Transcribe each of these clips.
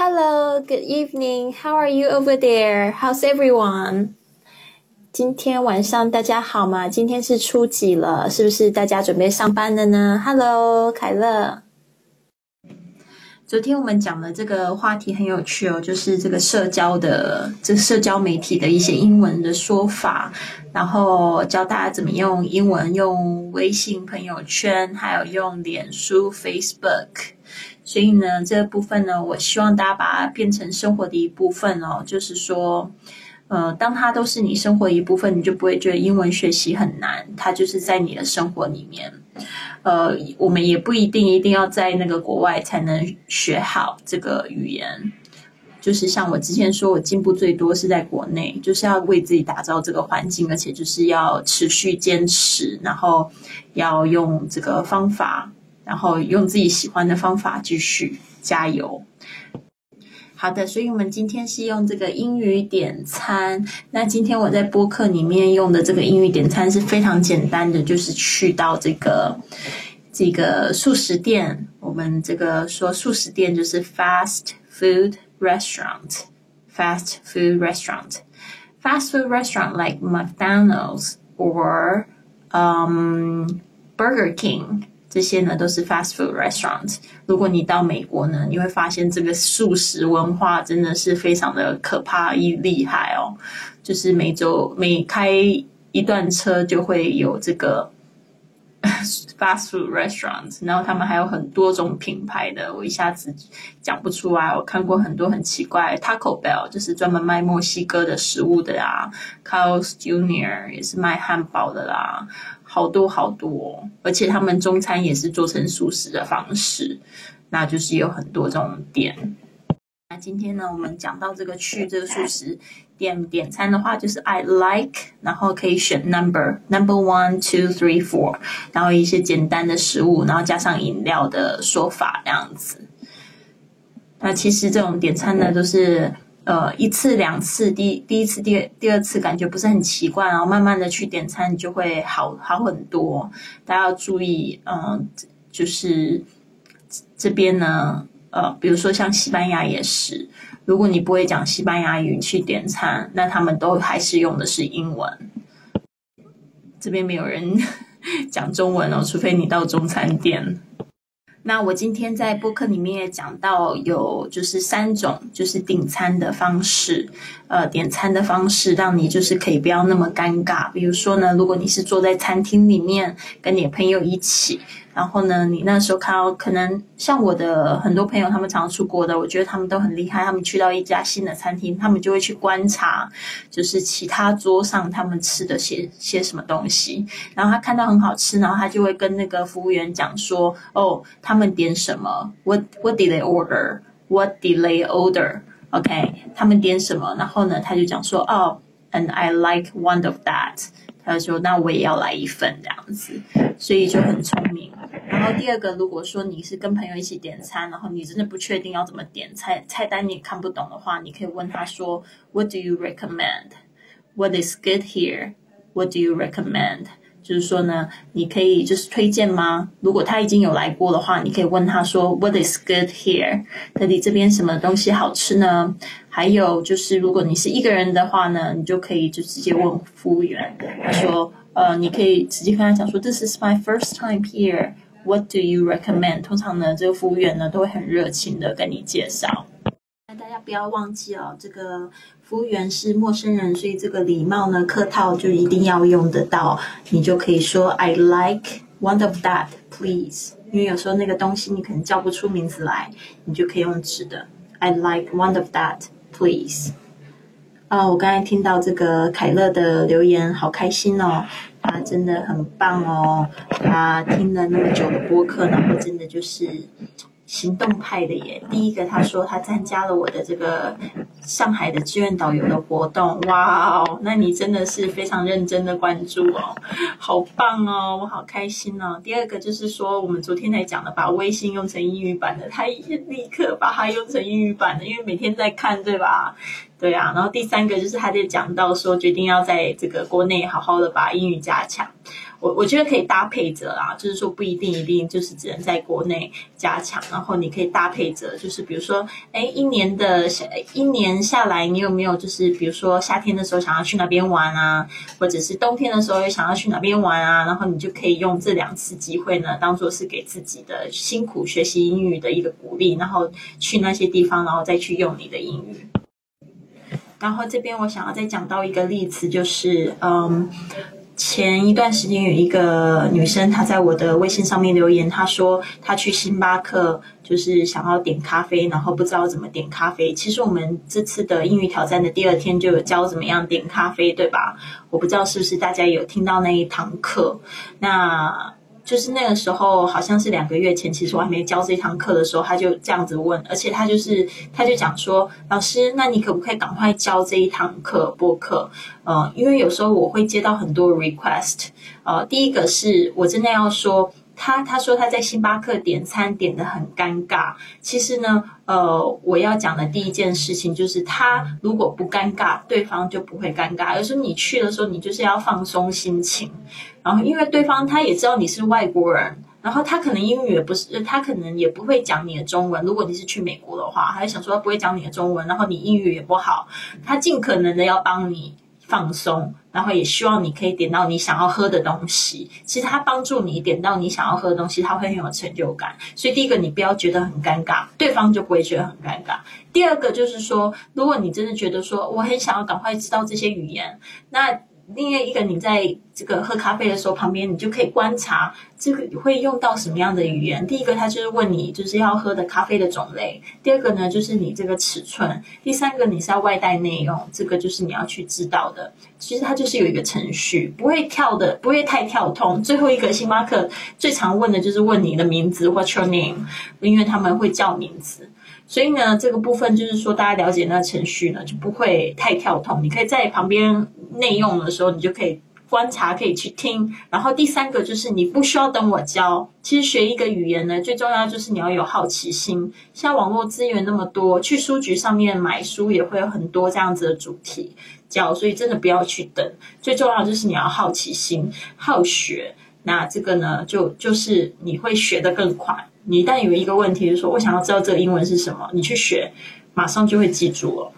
Hello, good evening. How are you over there? How's everyone? 今天晚上大家好吗？今天是初几了？是不是大家准备上班了呢？Hello，凯乐。昨天我们讲的这个话题很有趣哦，就是这个社交的这社交媒体的一些英文的说法，然后教大家怎么用英文，用微信朋友圈，还有用脸书 Facebook。所以呢，这部分呢，我希望大家把它变成生活的一部分哦，就是说。呃，当它都是你生活一部分，你就不会觉得英文学习很难。它就是在你的生活里面。呃，我们也不一定一定要在那个国外才能学好这个语言。就是像我之前说，我进步最多是在国内，就是要为自己打造这个环境，而且就是要持续坚持，然后要用这个方法，然后用自己喜欢的方法继续加油。好的，所以我们今天是用这个英语点餐。那今天我在播客里面用的这个英语点餐是非常简单的，就是去到这个这个素食店。我们这个说素食店就是 fast food restaurant，fast food restaurant，fast food restaurant like McDonald's or um Burger King。这些呢都是 fast food restaurant。如果你到美国呢，你会发现这个素食文化真的是非常的可怕一厉害哦。就是每周每开一段车就会有这个 fast food restaurant，然后他们还有很多种品牌的，我一下子讲不出来。我看过很多很奇怪，Taco Bell 就是专门卖墨西哥的食物的啦，Carl's Jr. 也是卖汉堡的啦。好多好多，而且他们中餐也是做成素食的方式，那就是有很多这种店。那今天呢，我们讲到这个去这个素食店点餐的话，就是 I like，然后可以选 number number one two three four，然后一些简单的食物，然后加上饮料的说法这样子。那其实这种点餐呢，都是。呃，一次两次，第第一次、第第二次感觉不是很习惯，然后慢慢的去点餐就会好好很多。大家要注意，嗯，就是这边呢，呃，比如说像西班牙也是，如果你不会讲西班牙语去点餐，那他们都还是用的是英文。这边没有人 讲中文哦，除非你到中餐店。那我今天在播客里面也讲到，有就是三种就是订餐的方式，呃，点餐的方式，让你就是可以不要那么尴尬。比如说呢，如果你是坐在餐厅里面，跟你的朋友一起。然后呢，你那时候看到，可能像我的很多朋友，他们常出国的，我觉得他们都很厉害。他们去到一家新的餐厅，他们就会去观察，就是其他桌上他们吃的些些什么东西。然后他看到很好吃，然后他就会跟那个服务员讲说：“哦，他们点什么？What What did they order? What did they order? OK，他们点什么？然后呢，他就讲说：哦，And I like one of that。他说：那我也要来一份这样子，所以就很聪明。”然后第二个，如果说你是跟朋友一起点餐，然后你真的不确定要怎么点菜，菜单你看不懂的话，你可以问他说，What do you recommend? What is good here? What do you recommend? 就是说呢，你可以就是推荐吗？如果他已经有来过的话，你可以问他说，What is good here? 那你这边什么东西好吃呢？还有就是，如果你是一个人的话呢，你就可以就直接问服务员，他说，呃，你可以直接跟他讲说，This is my first time here. What do you recommend？通常呢，这个服务员呢都会很热情的跟你介绍。那大家不要忘记哦，这个服务员是陌生人，所以这个礼貌呢，客套就一定要用得到。你就可以说 I like one of that, please。因为有时候那个东西你可能叫不出名字来，你就可以用指的 I like one of that, please。啊，我刚才听到这个凯乐的留言，好开心哦！他真的很棒哦，他听了那么久的播客，然后真的就是行动派的耶。第一个，他说他参加了我的这个上海的志愿导游的活动，哇哦，那你真的是非常认真的关注哦，好棒哦，我好开心哦。第二个就是说，我们昨天才讲的，把微信用成英语版的，他立刻把它用成英语版的，因为每天在看，对吧？对啊，然后第三个就是他在讲到说，决定要在这个国内好好的把英语加强。我我觉得可以搭配着啦，就是说不一定一定就是只能在国内加强，然后你可以搭配着，就是比如说，哎，一年的一年下来，你有没有就是比如说夏天的时候想要去哪边玩啊，或者是冬天的时候又想要去哪边玩啊，然后你就可以用这两次机会呢，当做是给自己的辛苦学习英语的一个鼓励，然后去那些地方，然后再去用你的英语。然后这边我想要再讲到一个例子，就是嗯。前一段时间有一个女生，她在我的微信上面留言，她说她去星巴克就是想要点咖啡，然后不知道怎么点咖啡。其实我们这次的英语挑战的第二天就有教怎么样点咖啡，对吧？我不知道是不是大家有听到那一堂课。那就是那个时候，好像是两个月前，其实我还没教这堂课的时候，他就这样子问，而且他就是他就讲说，老师，那你可不可以赶快教这一堂课播课？呃，因为有时候我会接到很多 request，呃，第一个是我真的要说。他他说他在星巴克点餐点的很尴尬。其实呢，呃，我要讲的第一件事情就是，他如果不尴尬，对方就不会尴尬。有时候你去的时候，你就是要放松心情。然后，因为对方他也知道你是外国人，然后他可能英语也不是，他可能也不会讲你的中文。如果你是去美国的话，他就想说他不会讲你的中文，然后你英语也不好，他尽可能的要帮你。放松，然后也希望你可以点到你想要喝的东西。其实它帮助你点到你想要喝的东西，它会很有成就感。所以第一个，你不要觉得很尴尬，对方就不会觉得很尴尬。第二个就是说，如果你真的觉得说我很想要赶快知道这些语言，那。另外一个，你在这个喝咖啡的时候，旁边你就可以观察这个会用到什么样的语言。第一个，他就是问你就是要喝的咖啡的种类；第二个呢，就是你这个尺寸；第三个，你是要外带内用，这个就是你要去知道的。其实它就是有一个程序，不会跳的，不会太跳通。最后一个，星巴克最常问的就是问你的名字，What's your name？因为他们会叫名字。所以呢，这个部分就是说，大家了解那个程序呢，就不会太跳痛。你可以在旁边内用的时候，你就可以观察，可以去听。然后第三个就是，你不需要等我教。其实学一个语言呢，最重要就是你要有好奇心。像网络资源那么多，去书局上面买书也会有很多这样子的主题教，所以真的不要去等。最重要就是你要好奇心、好学。那这个呢，就就是你会学得更快。你一旦有一个问题，就是说我想要知道这个英文是什么，你去学，马上就会记住了。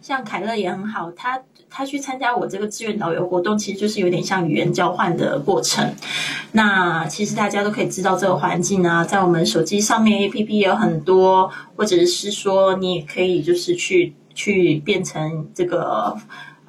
像凯乐也很好，他他去参加我这个志愿导游活动，其实就是有点像语言交换的过程。那其实大家都可以知道这个环境啊，在我们手机上面 A P P 也有很多，或者是说你也可以就是去去变成这个。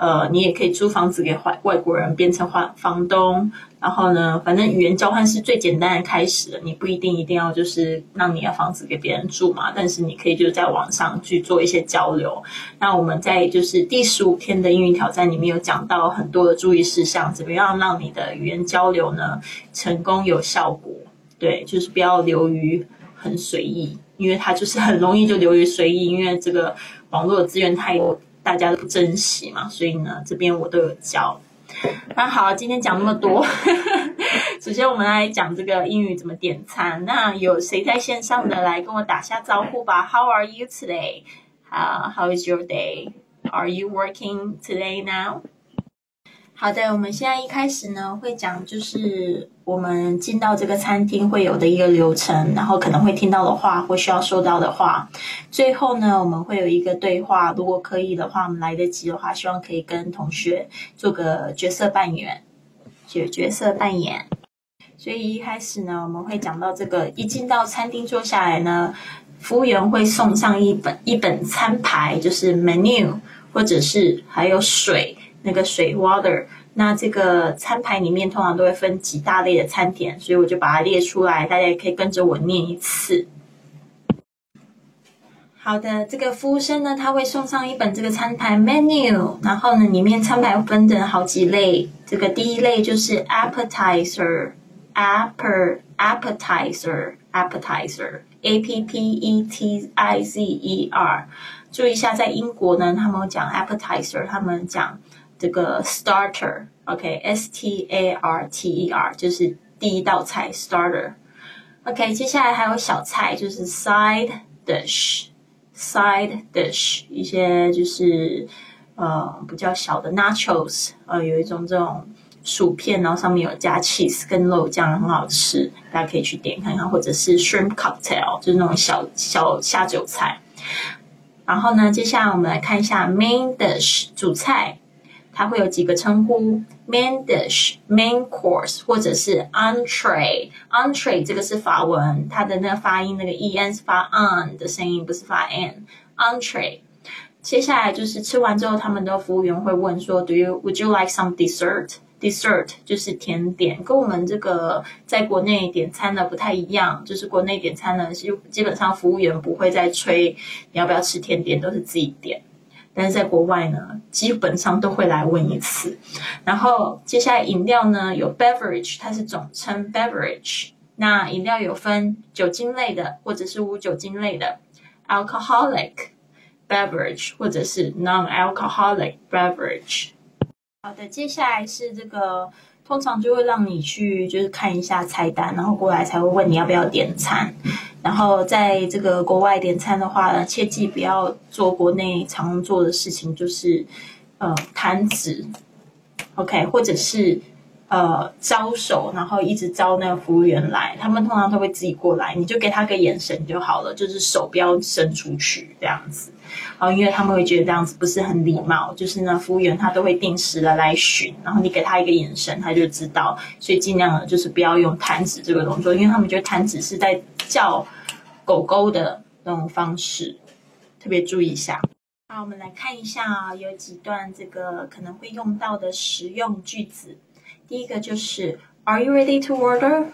呃，你也可以租房子给外外国人，变成房房东。然后呢，反正语言交换是最简单的开始。你不一定一定要就是让你的房子给别人住嘛，但是你可以就在网上去做一些交流。那我们在就是第十五天的英语挑战里面有讲到很多的注意事项，怎么样让你的语言交流呢成功有效果？对，就是不要流于很随意，因为它就是很容易就流于随意，因为这个网络的资源太多。大家都不珍惜嘛，所以呢，这边我都有教。那好，今天讲那么多，首先我们来讲这个英语怎么点餐。那有谁在线上的来跟我打下招呼吧？How are you today? 啊，How is your day? Are you working today now? 好的，我们现在一开始呢会讲，就是我们进到这个餐厅会有的一个流程，然后可能会听到的话或需要收到的话。最后呢，我们会有一个对话，如果可以的话，我们来得及的话，希望可以跟同学做个角色扮演，角角色扮演。所以一开始呢，我们会讲到这个，一进到餐厅坐下来呢，服务员会送上一本一本餐牌，就是 menu，或者是还有水。那个水 water，那这个餐牌里面通常都会分几大类的餐点，所以我就把它列出来，大家也可以跟着我念一次。好的，这个服务生呢，他会送上一本这个餐牌 menu，然后呢，里面餐牌分成好几类，这个第一类就是 appetizer，app appetizer，appetizer，a p p e t i z e r，注意一下，在英国呢，他们讲 appetizer，他们讲。这个 starter，OK，S T A R T E R 就是第一道菜 starter，OK，接下来还有小菜，就是 side dish，side dish 一些就是呃比较小的 nachos，呃有一种这种薯片，然后上面有加 cheese 跟肉酱，很好吃，大家可以去点看看，或者是 shrimp cocktail，就是那种小小下酒菜。然后呢，接下来我们来看一下 main dish 主菜，它会有几个称呼：main dish、main course，或者是 entree。entree 这个是法文，它的那个发音那个 e n 是发 on 的声音，不是发 n。entree。接下来就是吃完之后，他们的服务员会问说：“Do you would you like some dessert？” dessert 就是甜点，跟我们这个在国内点餐的不太一样。就是国内点餐呢，基基本上服务员不会再催你要不要吃甜点，都是自己点。但是在国外呢，基本上都会来问一次。然后接下来饮料呢，有 beverage，它是总称 beverage。那饮料有分酒精类的，或者是无酒精类的 alcoholic beverage，或者是 non-alcoholic beverage。好的，接下来是这个，通常就会让你去就是看一下菜单，然后过来才会问你要不要点餐。然后在这个国外点餐的话呢，切记不要做国内常做的事情，就是呃弹指，OK，或者是呃招手，然后一直招那个服务员来，他们通常都会自己过来，你就给他个眼神就好了，就是手不要伸出去这样子。然后，因为他们会觉得这样子不是很礼貌，就是呢，服务员他都会定时的来巡，然后你给他一个眼神，他就知道，所以尽量的就是不要用弹指这个动作，因为他们觉得弹指是在叫狗狗的那种方式，特别注意一下。好，我们来看一下，有几段这个可能会用到的实用句子。第一个就是 Are you ready to order?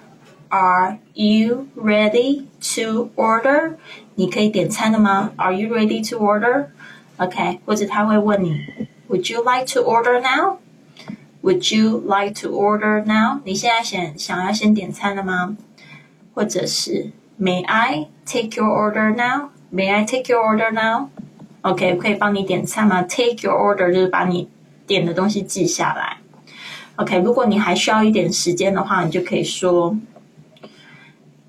Are you ready to order? 你可以点餐了吗？Are you ready to order? OK，或者他会问你，Would you like to order now? Would you like to order now? 你现在想想要先点餐了吗？或者是 May I take your order now? May I take your order now? OK，可以帮你点餐吗？Take your order 就是把你点的东西记下来。OK，如果你还需要一点时间的话，你就可以说。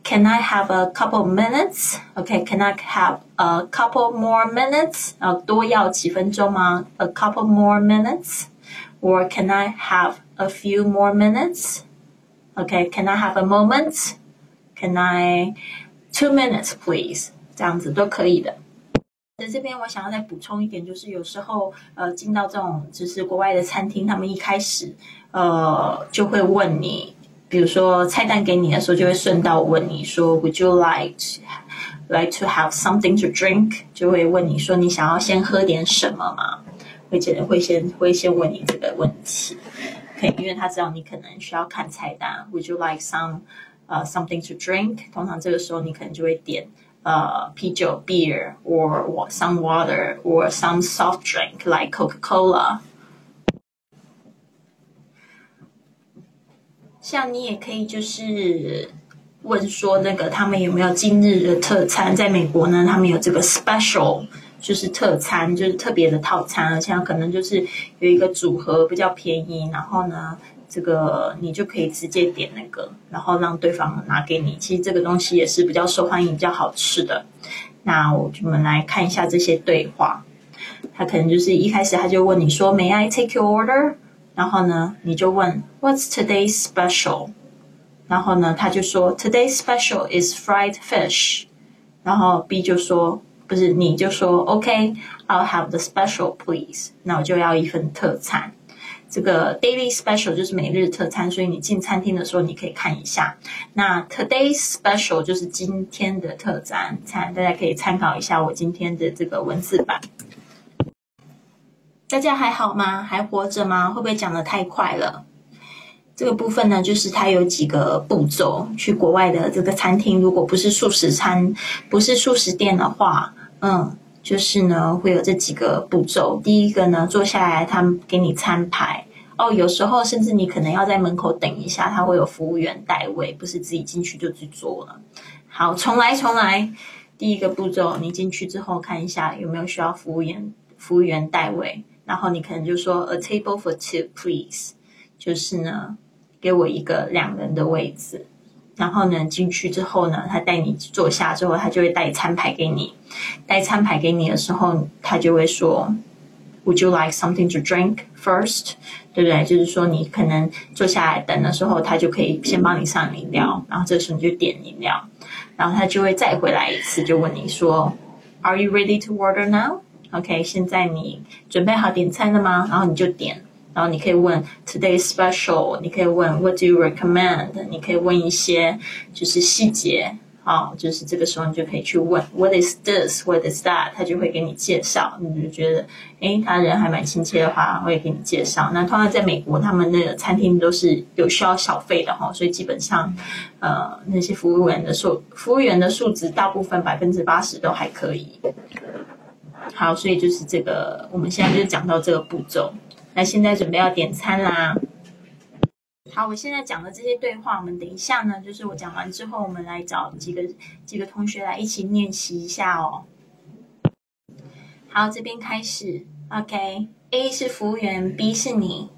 Can I have a couple minutes? Okay, can I have a couple more minutes? 呃，多要几分钟吗？A couple more minutes? Or can I have a few more minutes? Okay, can I have a moment? Can I two minutes, please? 这样子都可以的。在这边，我想要再补充一点，就是有时候，呃，进到这种就是国外的餐厅，他们一开始，呃，就会问你。比如说菜单给你的时候，就会顺道问你说，Would you like like to have something to drink？就会问你说，你想要先喝点什么吗？会觉得会先会先问你这个问题，可以，因为他知道你可能需要看菜单。Would you like some 呃 something to drink？通常这个时候你可能就会点呃啤酒 beer，or some water，or some soft drink like Coca-Cola。像你也可以就是问说那个他们有没有今日的特餐？在美国呢，他们有这个 special，就是特餐，就是特别的套餐，而且可能就是有一个组合比较便宜，然后呢，这个你就可以直接点那个，然后让对方拿给你。其实这个东西也是比较受欢迎、比较好吃的。那我们来看一下这些对话，他可能就是一开始他就问你说：“May I take your order？” 然后呢，你就问 What's today's special？然后呢，他就说 Today's special is fried fish。然后 B 就说不是，你就说 OK，I'll have the special please。那我就要一份特餐。这个 daily special 就是每日特餐，所以你进餐厅的时候你可以看一下。那 today special 就是今天的特餐餐，大家可以参考一下我今天的这个文字版。大家还好吗？还活着吗？会不会讲的太快了？这个部分呢，就是它有几个步骤。去国外的这个餐厅，如果不是素食餐，不是素食店的话，嗯，就是呢会有这几个步骤。第一个呢，坐下来，他们给你餐牌。哦，有时候甚至你可能要在门口等一下，他会有服务员代位，不是自己进去就去做了。好，重来，重来。第一个步骤，你进去之后看一下有没有需要服务员，服务员代位。然后你可能就说 a table for two, please，就是呢，给我一个两人的位置。然后呢，进去之后呢，他带你坐下之后，他就会带餐牌给你。带餐牌给你的时候，他就会说 Would you like something to drink first？对不对？就是说你可能坐下来等的时候，他就可以先帮你上饮料，然后这时候你就点饮料，然后他就会再回来一次，就问你说，Are you ready to order now？OK，现在你准备好点餐了吗？然后你就点。然后你可以问 Today special，你可以问 What do you recommend？你可以问一些就是细节，好，就是这个时候你就可以去问 What is this？What is that？他就会给你介绍，你就觉得诶，他人还蛮亲切的话，会给你介绍。那通常在美国，他们那个餐厅都是有需要小费的哈，所以基本上呃那些服务员的素服务员的素质，大部分百分之八十都还可以。好，所以就是这个，我们现在就讲到这个步骤。那现在准备要点餐啦。好，我现在讲的这些对话，我们等一下呢，就是我讲完之后，我们来找几个几个同学来一起练习一下哦。好，这边开始。OK，A 是服务员，B 是你。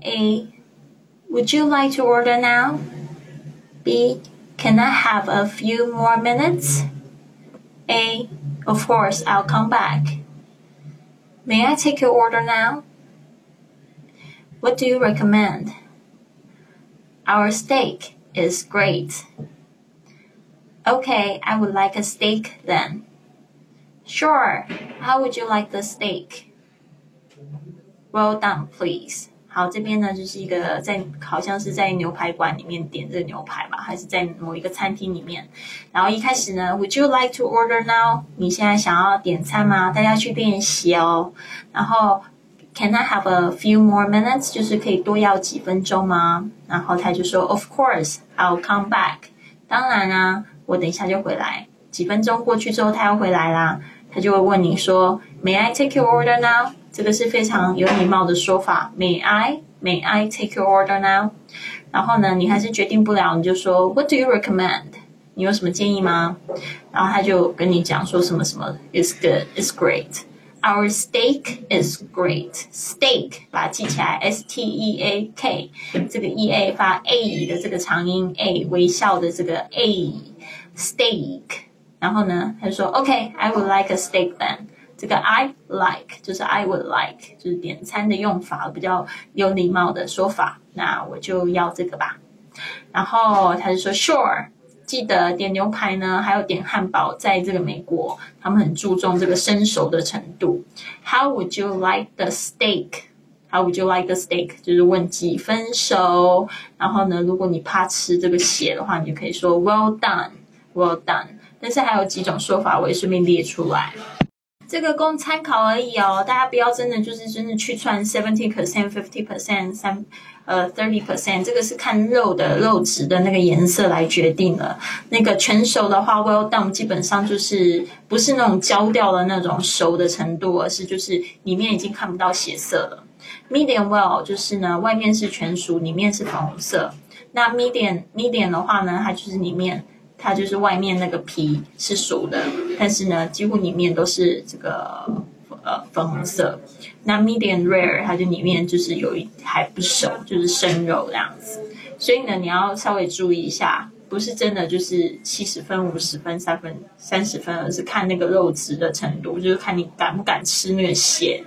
A，Would you like to order now？B，Can I have a few more minutes？A，Of course, I'll come back. May I take your order now? What do you recommend? Our steak is great. Okay, I would like a steak then. Sure. How would you like the steak? Well done, please. 好，这边呢就是一个在好像是在牛排馆里面点这个牛排吧，还是在某一个餐厅里面。然后一开始呢，Would you like to order now？你现在想要点餐吗？大家去练习哦。然后 Can I have a few more minutes？就是可以多要几分钟吗？然后他就说，Of course, I'll come back。当然啊，我等一下就回来。几分钟过去之后，他要回来啦，他就会问你说，May I take your order now？这个是非常有礼貌的说法，May I？May I take your order now？然后呢，你还是决定不了，你就说，What do you recommend？你有什么建议吗？然后他就跟你讲说什么什么，It's good，It's great。Our steak is great. Steak 把它记起来，S T E A K，这个 E A 发 A 的这个长音 A，微笑的这个 A，steak。然后呢，他就说，OK，I would like a steak then。这个 I like 就是 I would like，就是点餐的用法，比较有礼貌的说法。那我就要这个吧。然后他就说，Sure。 记得点牛排呢，还有点汉堡，在这个美国，他们很注重这个生熟的程度。How would you like the steak? How would you like the steak? 就是问几分熟。然后呢，如果你怕吃这个血的话，你就可以说 Well done, well done。但是还有几种说法，我也顺便列出来。这个供参考而已哦，大家不要真的就是真的去算 seventy percent, fifty percent, 三。呃，thirty percent，这个是看肉的肉质的那个颜色来决定的。那个全熟的话，well done，基本上就是不是那种焦掉的那种熟的程度，而是就是里面已经看不到血色了。medium well 就是呢，外面是全熟，里面是粉红色。那 medium medium 的话呢，它就是里面它就是外面那个皮是熟的，但是呢，几乎里面都是这个。呃，粉红色。那 medium rare 它就里面就是有一还不熟，就是生肉这样子。所以呢，你要稍微注意一下，不是真的就是七十分、五十分、三分、三十分，而是看那个肉质的程度，就是看你敢不敢吃那个血。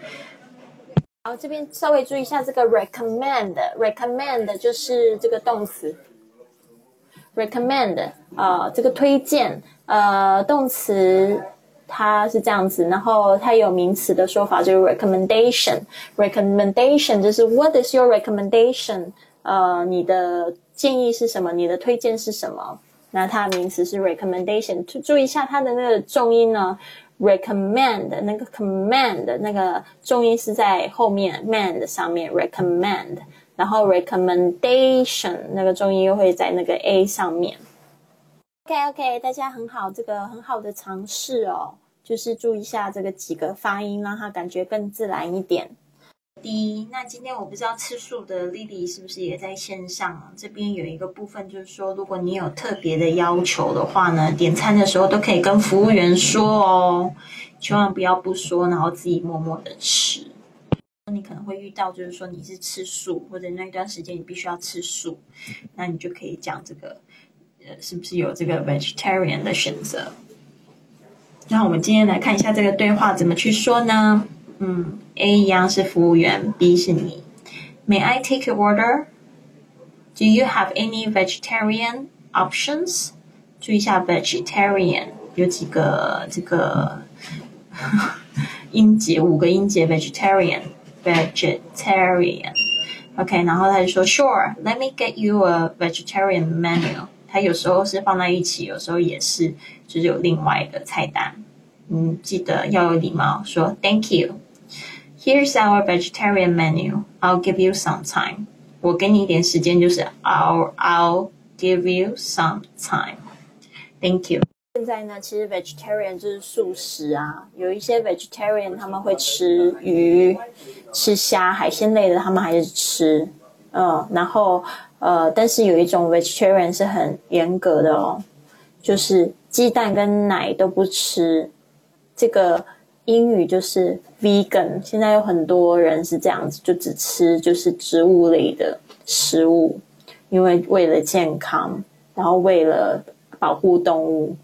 好，这边稍微注意一下这个 recommend，recommend 就是这个动词，recommend 啊，这个推荐，呃，动词。它是这样子，然后它有名词的说法，就是 recommendation。recommendation 就是 What is your recommendation？呃，你的建议是什么？你的推荐是什么？那它的名词是 recommendation。注意一下它的那个重音呢，recommend 那个 command 那个重音是在后面 mand 上面 recommend，然后 recommendation 那个重音又会在那个 a 上面。OK OK，大家很好，这个很好的尝试哦。就是注意一下这个几个发音，让它感觉更自然一点。第一，那今天我不知道吃素的 Lily 是不是也在线上？这边有一个部分就是说，如果你有特别的要求的话呢，点餐的时候都可以跟服务员说哦，千万不要不说，然后自己默默的吃。你可能会遇到，就是说你是吃素，或者那一段时间你必须要吃素，那你就可以讲这个，呃，是不是有这个 vegetarian 的选择？那我们今天来看一下这个对话怎么去说呢嗯，A 一样是服务员，B 是你。May I take your order? Do you have any vegetarian options? 注意一下 vegetarian 有几个这个音节，五个音节 vegetarian vegetarian。OK，然后他就说 Sure, let me get you a vegetarian menu。它有时候是放在一起，有时候也是就是有另外的菜单。嗯，记得要有礼貌，说 Thank you. Here's our vegetarian menu. I'll give you some time. 我给你一点时间，就是 I'll I'll give you some time. Thank you. 现在呢，其实 vegetarian 就是素食啊。有一些 vegetarian 他们会吃鱼、吃虾、海鲜类的，他们还是吃。嗯，然后呃，但是有一种 vegetarian 是很严格的哦，就是鸡蛋跟奶都不吃。这个英语就是 vegan。现在有很多人是这样子，就只吃就是植物类的食物，因为为了健康，然后为了保护动物。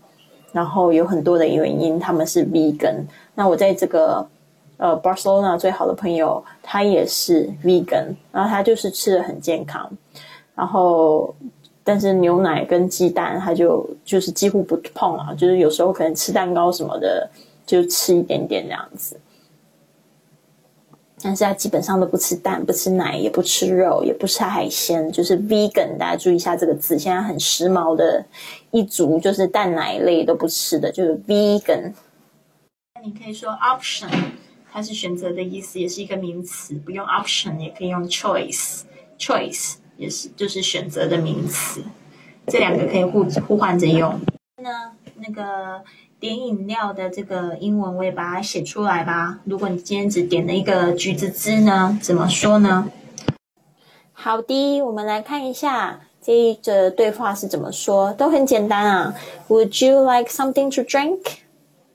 然后有很多的原因，他们是 vegan。那我在这个呃 Barcelona 最好的朋友，他也是 vegan，然后他就是吃的很健康。然后，但是牛奶跟鸡蛋，他就就是几乎不碰啊，就是有时候可能吃蛋糕什么的，就吃一点点这样子。但是他基本上都不吃蛋，不吃奶，也不吃肉，也不吃海鲜，就是 vegan。大家注意一下这个字，现在很时髦的一族，就是蛋奶类都不吃的，就是 vegan。你可以说 option 它是选择的意思，也是一个名词，不用 option 也可以用 choice，choice 也是就是选择的名词，这两个可以互互换着用。那那个。点饮料的这个英文我也把它写出来吧。如果你今天只点了一个橘子汁呢，怎么说呢？好的，我们来看一下这一则对话是怎么说，都很简单啊。Would you like something to drink？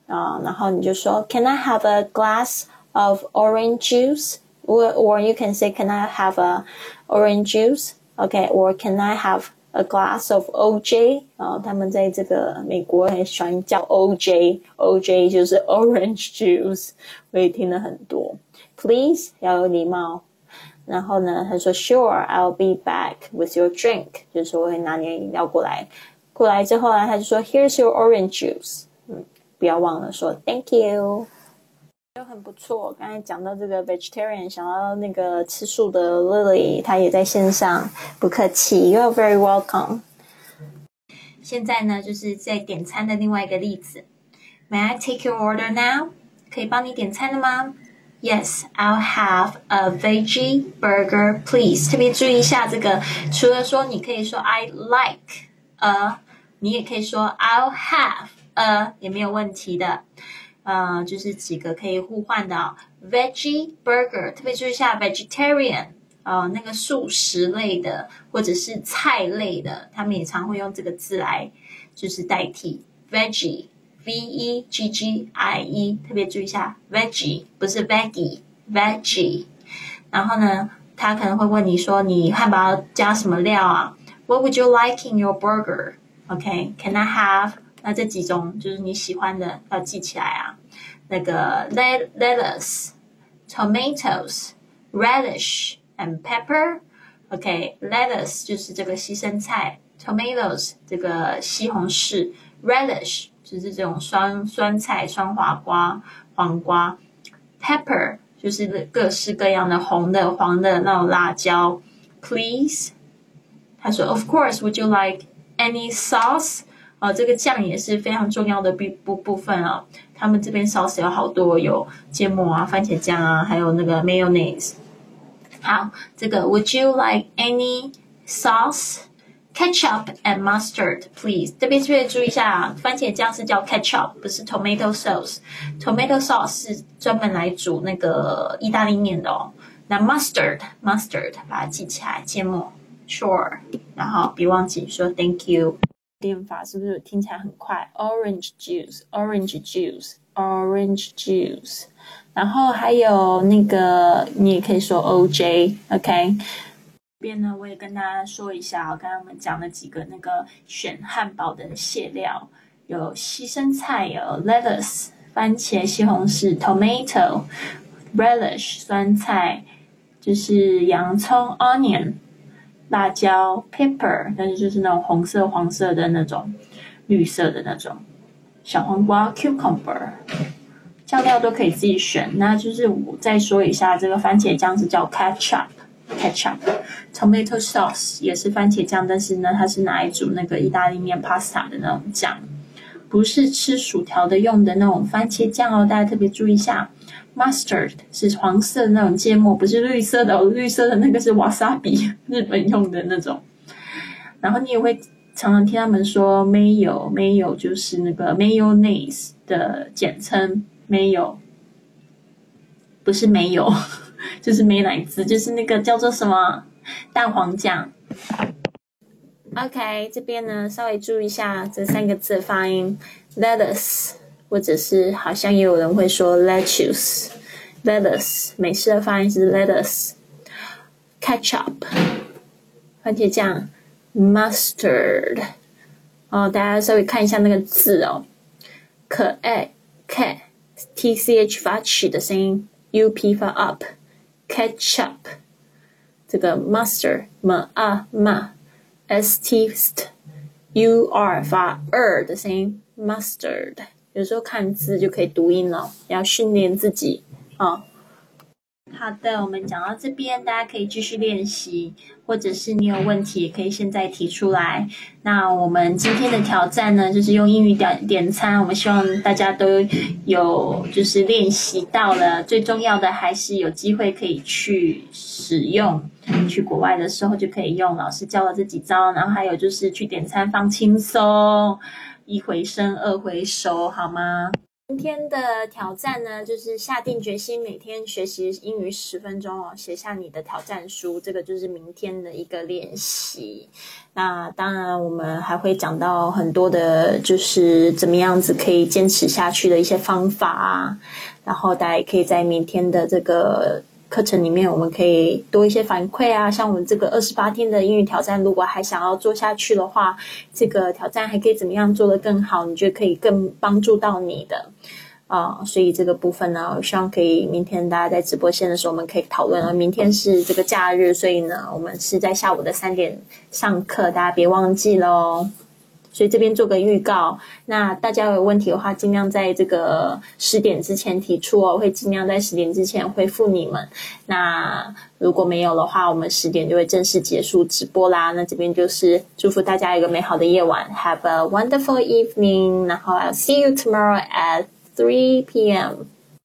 啊，然后你就说，Can I have a glass of orange juice？Or or you can say Can I have a orange juice？Okay，or Can I have A glass of OJ 啊，他们在这个美国很喜欢叫 OJ，OJ 就是 orange juice，我也听了很多。Please 要有礼貌。然后呢，他说 Sure I'll be back with your drink，就是说我会拿你的饮料过来。过来之后呢，他就说 Here's your orange juice，嗯， 不要忘了说 Thank you。都很不错。刚才讲到这个 vegetarian，想到那个吃素的 Lily，她也在线上。不客气，You're very welcome。现在呢，就是在点餐的另外一个例子。May I take your order now？可以帮你点餐了吗？Yes, I'll have a veggie burger, please。特别注意一下这个，除了说你可以说 I like a，你也可以说 I'll have 呃也没有问题的。呃，就是几个可以互换的 veggie burger，特别注意一下 vegetarian，呃，那个素食类的或者是菜类的，他们也常会用这个字来就是代替 veggie，v e g g i e，特别注意一下 veggie 不是 veggie，veggie。然后呢，他可能会问你说，你汉堡加什么料啊？What would you like in your burger？OK，Can I have？那这几种就是你喜欢的，要记起来啊。那个 lettuce、tomatoes、radish and pepper。OK，lettuce 就是这个西生菜，tomatoes 这个西红柿，radish 就是这种酸酸菜、酸黄瓜、黄瓜，pepper 就是各式各样的红的、黄的那种辣椒。Please，他说，Of course，Would you like any sauce？啊，这个酱也是非常重要的部部部分啊。他们这边 sauce 有好多，有芥末啊、番茄酱啊，还有那个 mayonnaise。好，这个 Would you like any sauce? Ketchup and mustard, please。这边特别注意一下，番茄酱是叫 ketchup，不是 tomato sauce。tomato sauce 是专门来煮那个意大利面的哦。那 mustard，mustard，把它记起来，芥末，sure。然后别忘记说 thank you。念法是不是听起来很快？Orange juice，orange juice，orange juice。然后还有那个，你也可以说 OJ，OK。这边呢，我也跟大家说一下，刚刚我们讲了几个那个选汉堡的馅料，有西生菜，有 lettuce，番茄、西红柿，tomato。relish 酸菜，就是洋葱 onion 辣椒 pepper，但是就是那种红色、黄色的那种、绿色的那种小黄瓜 cucumber，酱料都可以自己选。那就是我再说一下，这个番茄酱是叫 ketchup，ketchup，tomato sauce 也是番茄酱，但是呢，它是拿来煮那个意大利面 pasta 的那种酱。不是吃薯条的用的那种番茄酱哦，大家特别注意一下。Mustard 是黄色的那种芥末，不是绿色的哦，绿色的那个是 wasabi，日本用的那种。然后你也会常常听他们说 mayo，mayo 就是那个 mayonnaise 的简称，mayo 不是没有，就是美奶滋，就是那个叫做什么蛋黄酱。OK，这边呢稍微注意一下这三个字的发音，lettuce，或者是好像也有人会说 lettuce，lettuce，美式的发音是 lettuce，ketchup，番茄酱，mustard，哦，大家稍微看一下那个字哦，可爱 k t c h 发 ch 的声音，u p 发 up，ketchup，这个 mustard m a m。S t st u r 发 er 的声音，mustard，有时候看字就可以读音了，要训练自己啊。好的，我们讲到这边，大家可以继续练习，或者是你有问题也可以现在提出来。那我们今天的挑战呢，就是用英语点点餐。我们希望大家都有就是练习到了，最重要的还是有机会可以去使用，去国外的时候就可以用。老师教的这几招，然后还有就是去点餐放轻松，一回生二回熟，好吗？今天的挑战呢，就是下定决心每天学习英语十分钟哦，写下你的挑战书，这个就是明天的一个练习。那当然，我们还会讲到很多的，就是怎么样子可以坚持下去的一些方法啊。然后大家也可以在明天的这个。课程里面我们可以多一些反馈啊，像我们这个二十八天的英语挑战，如果还想要做下去的话，这个挑战还可以怎么样做得更好？你觉得可以更帮助到你的啊？所以这个部分呢，我希望可以明天大家在直播间的时候，我们可以讨论啊。明天是这个假日，所以呢，我们是在下午的三点上课，大家别忘记喽。所以这边做个预告，那大家有问题的话，尽量在这个十点之前提出哦，会尽量在十点之前回复你们。那如果没有的话，我们十点就会正式结束直播啦。那这边就是祝福大家有个美好的夜晚，Have a wonderful evening，然后 I'll see you tomorrow at three p.m.